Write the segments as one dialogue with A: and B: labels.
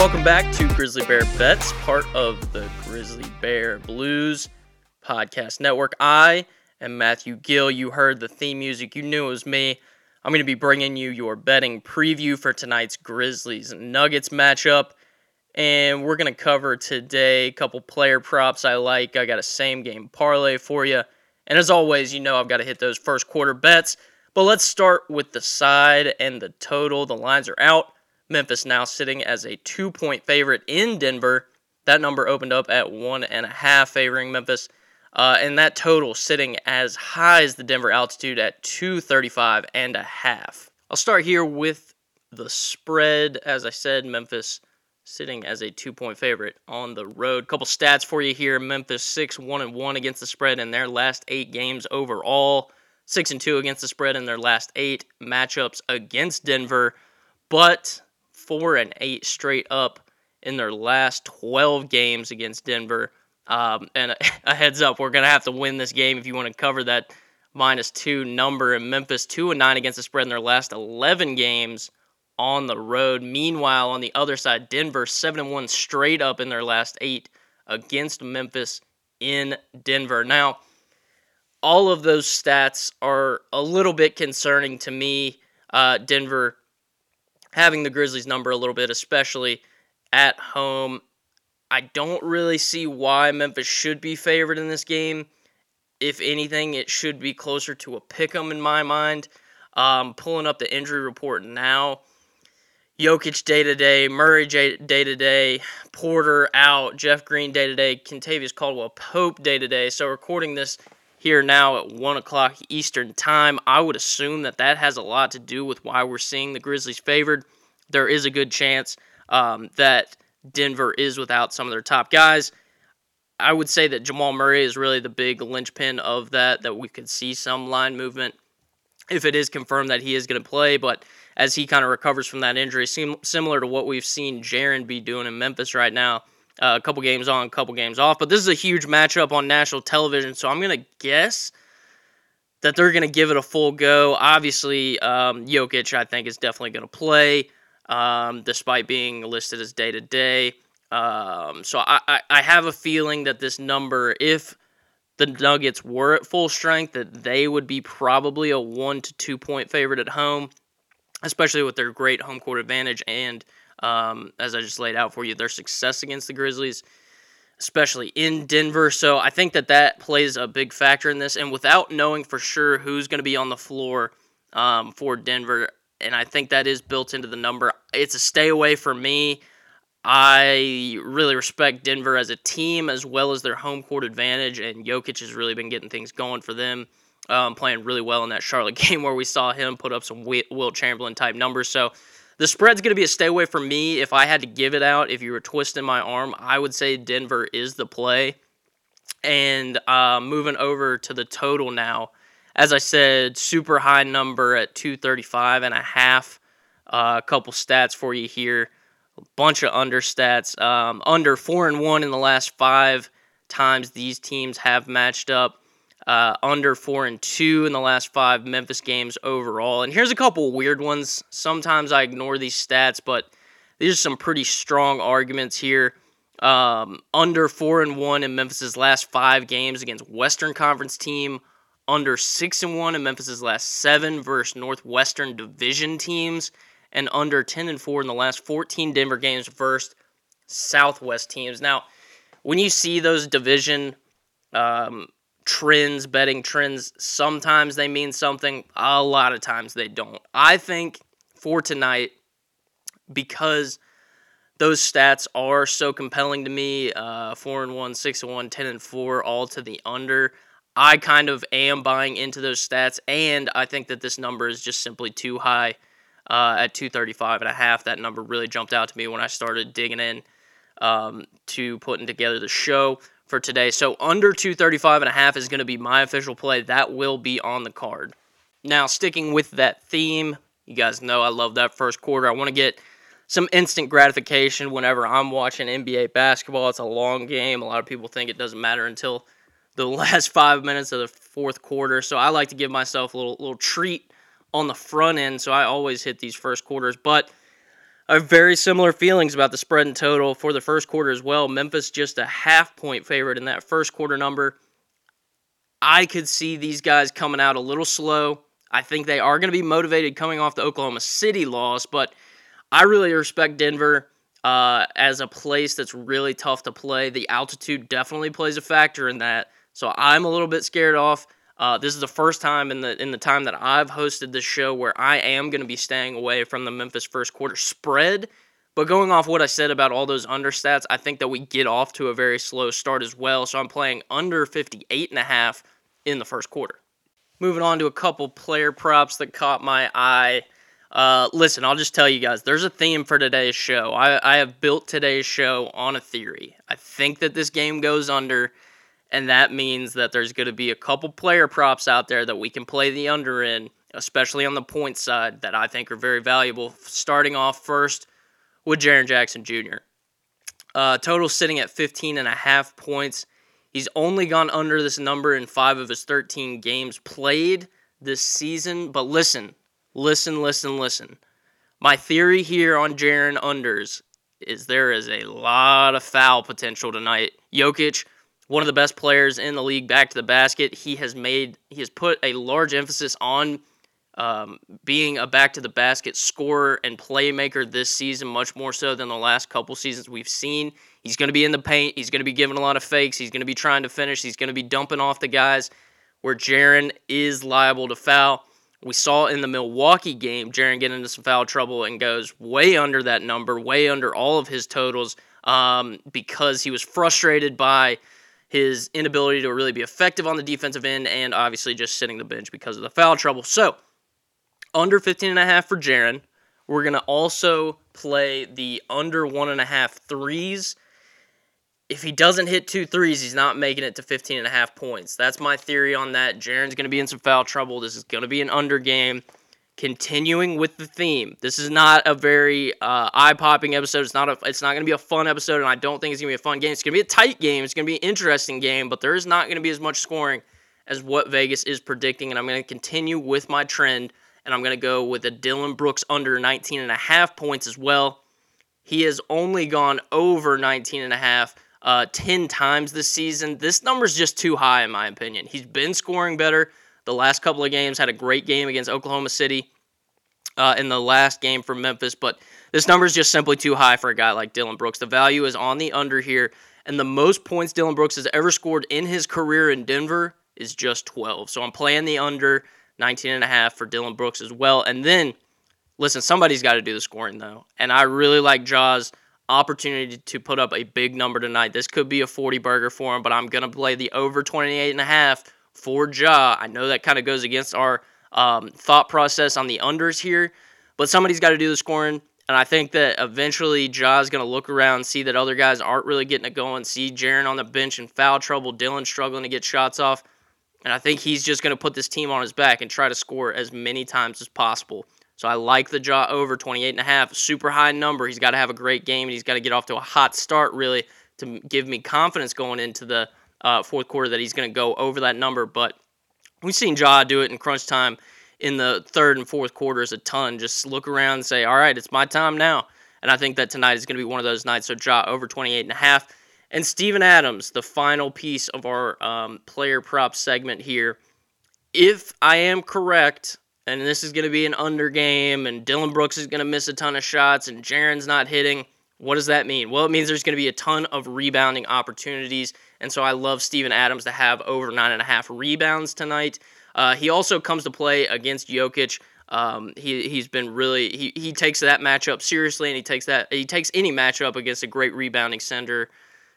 A: welcome back to Grizzly Bear Bets, part of the Grizzly Bear Blues podcast network. I am Matthew Gill. You heard the theme music, you knew it was me. I'm going to be bringing you your betting preview for tonight's Grizzlies Nuggets matchup. And we're going to cover today a couple player props I like. I got a same game parlay for you. And as always, you know I've got to hit those first quarter bets. But let's start with the side and the total. The lines are out. Memphis now sitting as a two point favorite in Denver. That number opened up at one and a half, favoring Memphis. Uh, and that total sitting as high as the Denver altitude at 235 and a half. I'll start here with the spread. As I said, Memphis sitting as a two point favorite on the road. Couple stats for you here. Memphis 6 1 and 1 against the spread in their last eight games overall. 6 and 2 against the spread in their last eight matchups against Denver. But four and eight straight up in their last 12 games against Denver. Um, and a, a, heads up, we're going to have to win this game if you want to cover that minus two number. And Memphis, two and nine against the spread in their last 11 games on the road. Meanwhile, on the other side, Denver, seven and one straight up in their last eight against Memphis in Denver. Now, all of those stats are a little bit concerning to me. Uh, Denver having the Grizzlies number a little bit, especially at home. I don't really see why Memphis should be favored in this game. If anything, it should be closer to a pick 'em in my mind. Um, pulling up the injury report now. Jokic day to day, Murray day to day, Porter out, Jeff Green day to day, Kentavious Caldwell Pope day to day. So recording this here now at 1 o'clock Eastern Time. I would assume that that has a lot to do with why we're seeing the Grizzlies favored. There is a good chance um, that Denver is without some of their top guys. I would say that Jamal Murray is really the big linchpin of that, that we could see some line movement if it is confirmed that he is going to play. But as he kind of recovers from that injury, sim- similar to what we've seen Jaren be doing in Memphis right now, uh, a couple games on, a couple games off. But this is a huge matchup on national television, so I'm gonna guess that they're gonna give it a full go. Obviously, um, Jokic, I think, is definitely gonna play, um, despite being listed as day to day. So I, I, I have a feeling that this number, if the Nuggets were at full strength, that they would be probably a one to two point favorite at home, especially with their great home court advantage and um, as I just laid out for you, their success against the Grizzlies, especially in Denver. So I think that that plays a big factor in this. And without knowing for sure who's going to be on the floor um, for Denver, and I think that is built into the number, it's a stay away for me. I really respect Denver as a team as well as their home court advantage, and Jokic has really been getting things going for them. Um, playing really well in that Charlotte game where we saw him put up some Wilt Chamberlain type numbers. So the spread's going to be a stay away for me. If I had to give it out, if you were twisting my arm, I would say Denver is the play. And uh, moving over to the total now, as I said, super high number at 235 and a half. Uh, a couple stats for you here. A bunch of under stats. Um, under four and one in the last five times these teams have matched up uh, under four and two in the last five Memphis games overall. And here's a couple weird ones. Sometimes I ignore these stats, but these are some pretty strong arguments here. Um, under four and one in Memphis's last five games against Western Conference team. Under six and one in Memphis's last seven versus Northwestern Division teams, and under ten and four in the last 14 Denver games versus Southwest teams. Now, when you see those division um, trends, betting trends, sometimes they mean something, a lot of times they don't. I think for tonight, because those stats are so compelling to me uh, 4 and 1, 6 and 1, 10 and 4, all to the under. I kind of am buying into those stats, and I think that this number is just simply too high uh, at 235 and a half. That number really jumped out to me when I started digging in um, to putting together the show for today. So under 235 and a half is going to be my official play. That will be on the card. Now, sticking with that theme, you guys know I love that first quarter. I want to get some instant gratification whenever I'm watching NBA basketball. It's a long game. A lot of people think it doesn't matter until the last five minutes of the fourth quarter. So I like to give myself a little little treat on the front end. So I always hit these first quarters. But have very similar feelings about the spread and total for the first quarter as well. Memphis just a half point favorite in that first quarter number. I could see these guys coming out a little slow. I think they are going to be motivated coming off the Oklahoma City loss, but I really respect Denver uh, as a place that's really tough to play. The altitude definitely plays a factor in that, so I'm a little bit scared off. Uh, this is the first time in the in the time that I've hosted this show where I am going to be staying away from the Memphis first quarter spread. But going off what I said about all those understats, I think that we get off to a very slow start as well. So I'm playing under 58 and a half in the first quarter. Moving on to a couple player props that caught my eye. Uh, listen, I'll just tell you guys, there's a theme for today's show. I, I have built today's show on a theory. I think that this game goes under and that means that there's going to be a couple player props out there that we can play the under in, especially on the point side, that I think are very valuable. Starting off first with Jaren Jackson Jr. Uh, total sitting at 15 and a half points. He's only gone under this number in five of his 13 games played this season. But listen, listen, listen, listen. My theory here on Jaren unders is there is a lot of foul potential tonight. Jokic one of the best players in the league back to the basket. He has made he has put a large emphasis on um, being a back to the basket scorer and playmaker this season, much more so than the last couple seasons we've seen. He's going to be in the paint. He's going to be giving a lot of fakes. He's going to be trying to finish. He's going to be dumping off the guys where Jaren is liable to foul. We saw in the Milwaukee game, Jaren get into some foul trouble and goes way under that number, way under all of his totals um, because he was frustrated by his inability to really be effective on the defensive end, and obviously just sitting the bench because of the foul trouble. So, under 15 and a half for Jaren. We're going to also play the under one and a half threes. If he doesn't hit two threes, he's not making it to 15 and a half points. That's my theory on that. Jaren's going to be in some foul trouble. This is going to be an under game continuing with the theme. This is not a very uh, eye-popping episode. It's not a. It's not going to be a fun episode, and I don't think it's going to be a fun game. It's going to be a tight game. It's going to be an interesting game, but there is not going to be as much scoring as what Vegas is predicting. And I'm going to continue with my trend, and I'm going to go with a Dillon Brooks under 19 and a half points as well. He has only gone over 19 and a half uh, 10 times this season. This number is just too high, in my opinion. He's been scoring better the last couple of games. Had a great game against Oklahoma City uh, in the last game for Memphis, but this number is just simply too high for a guy like Dillon Brooks. The value is on the under here, and the most points Dillon Brooks has ever scored in his career in Denver is just 12. So I'm playing the under 19 and a half for Dillon Brooks as well. And then, listen, somebody's got to do the scoring though, and I really like Ja's opportunity to put up a big number tonight. This could be a 40 burger for him, but I'm going to play the over 28 and a half for Ja. I know that kind of goes against our um, thought process on the unders here, but somebody's got to do the scoring. And I think that eventually Ja's going to look around, see that other guys aren't really getting it going, see Jaren on the bench in foul trouble, Dillon struggling to get shots off. And I think he's just going to put this team on his back and try to score as many times as possible. So I like the Ja over 28 and a half, super high number. He's got to have a great game and he's got to get off to a hot start really to give me confidence going into the uh, fourth quarter that he's going to go over that number. But we've seen Ja do it in crunch time in the third and fourth quarters a ton. Just look around and say, all right, it's my time now. And I think that tonight is going to be one of those nights. So Ja over 28 and a half. And Steven Adams, the final piece of our um, player prop segment here. If I am correct, and this is going to be an under game, and Dillon Brooks is going to miss a ton of shots, and Jaren's not hitting – what does that mean? Well, it means there's going to be a ton of rebounding opportunities. And so I love Steven Adams to have over nine and a half rebounds tonight. Uh, he also comes to play against Jokic. Um, he he's been really he, he takes that matchup seriously, and he takes that he takes any matchup against a great rebounding center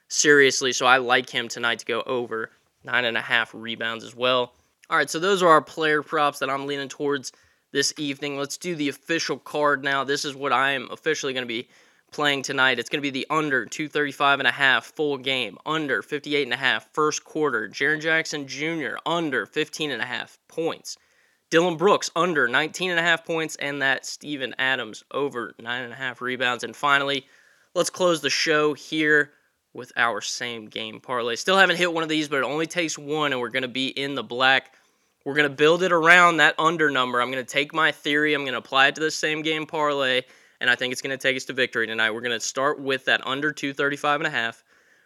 A: seriously. So I like him tonight to go over nine and a half rebounds as well. All right, so those are our player props that I'm leaning towards this evening. Let's do the official card now. This is what I am officially going to be playing tonight. It's going to be the under 235 and a half full game, under 58 and a half first quarter. Jaren Jackson Jr. under 15 and a half points. Dillon Brooks under 19 and a half points and that Steven Adams over nine and a half rebounds. And finally, let's close the show here with our same game parlay. Still haven't hit one of these, but it only takes one and we're going to be in the black. We're going to build it around that under number. I'm going to take my theory, I'm going to apply it to the same game parlay and I think it's going to take us to victory tonight. We're going to start with that under 235 and a half.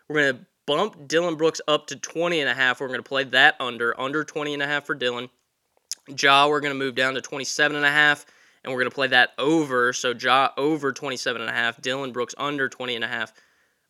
A: We're going to bump Dillon Brooks up to 20 and a half. We're going to play that under under 20 and a half for Dillon. Ja, we're going to move down to 27 and a half and we're going to play that over. So Ja over 27 and a half, Dillon Brooks under 20 and a half.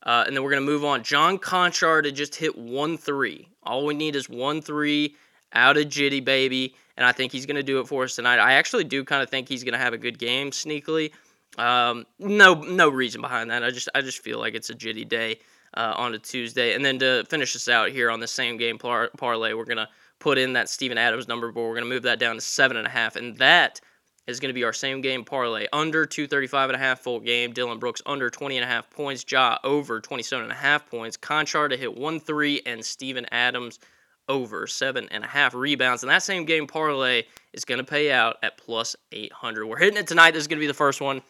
A: Uh, and then we're going to move on. John Konchar to just hit 1 3. All we need is 1 3 out of Jitty, baby. And I think he's going to do it for us tonight. I actually do kind of think he's going to have a good game sneakily. Um, no, no reason behind that. I just, I just feel like it's a Jitty day uh, on a Tuesday. And then to finish this out here on the same game par- parlay, we're to put in that Steven Adams number, but we're to move that down to seven and a half. And that is going to be our same game parlay. Under 235 and a half full game. dillon Brooks under 20 and a half points. Ja over 27 and a half points. konchar to hit 1-3 and Steven Adams over seven and a half rebounds. And that same game parlay is going to pay out at plus 800. We're hitting it tonight. This is going to be the first one.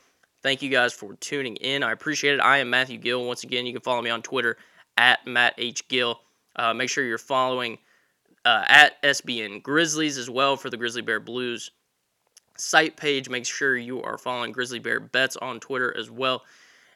A: Thank you guys for tuning in. I appreciate it. I am Matthew Gill. Once again, you can follow me on Twitter at Matt H. Gill. Uh, make sure you're following uh, at SBN Grizzlies as well for the Grizzly Bear Blues site page. Make sure you are following Grizzly Bear Bets on Twitter as well.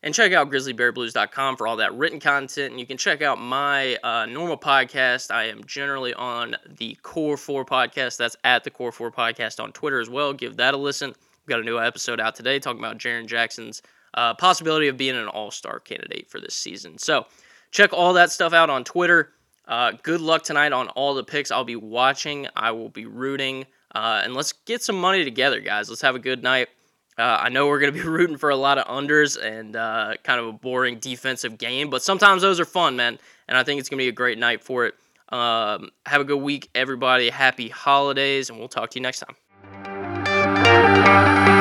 A: And check out grizzlybearblues.com for all that written content. And you can check out my uh, normal podcast. I am generally on the Core 4 podcast. That's at the Core 4 podcast on Twitter as well. Give that a listen. We've got a new episode out today talking about Jaren Jackson's uh, possibility of being an all star candidate for this season. So check all that stuff out on Twitter. Uh, good luck tonight on all the picks. I'll be watching, I will be rooting. Uh, and let's get some money together, guys. Let's have a good night. Uh, I know we're going to be rooting for a lot of unders and uh, kind of a boring defensive game, but sometimes those are fun, man. And I think it's going to be a great night for it. Um, have a good week, everybody. Happy holidays, and we'll talk to you next time. Thank you.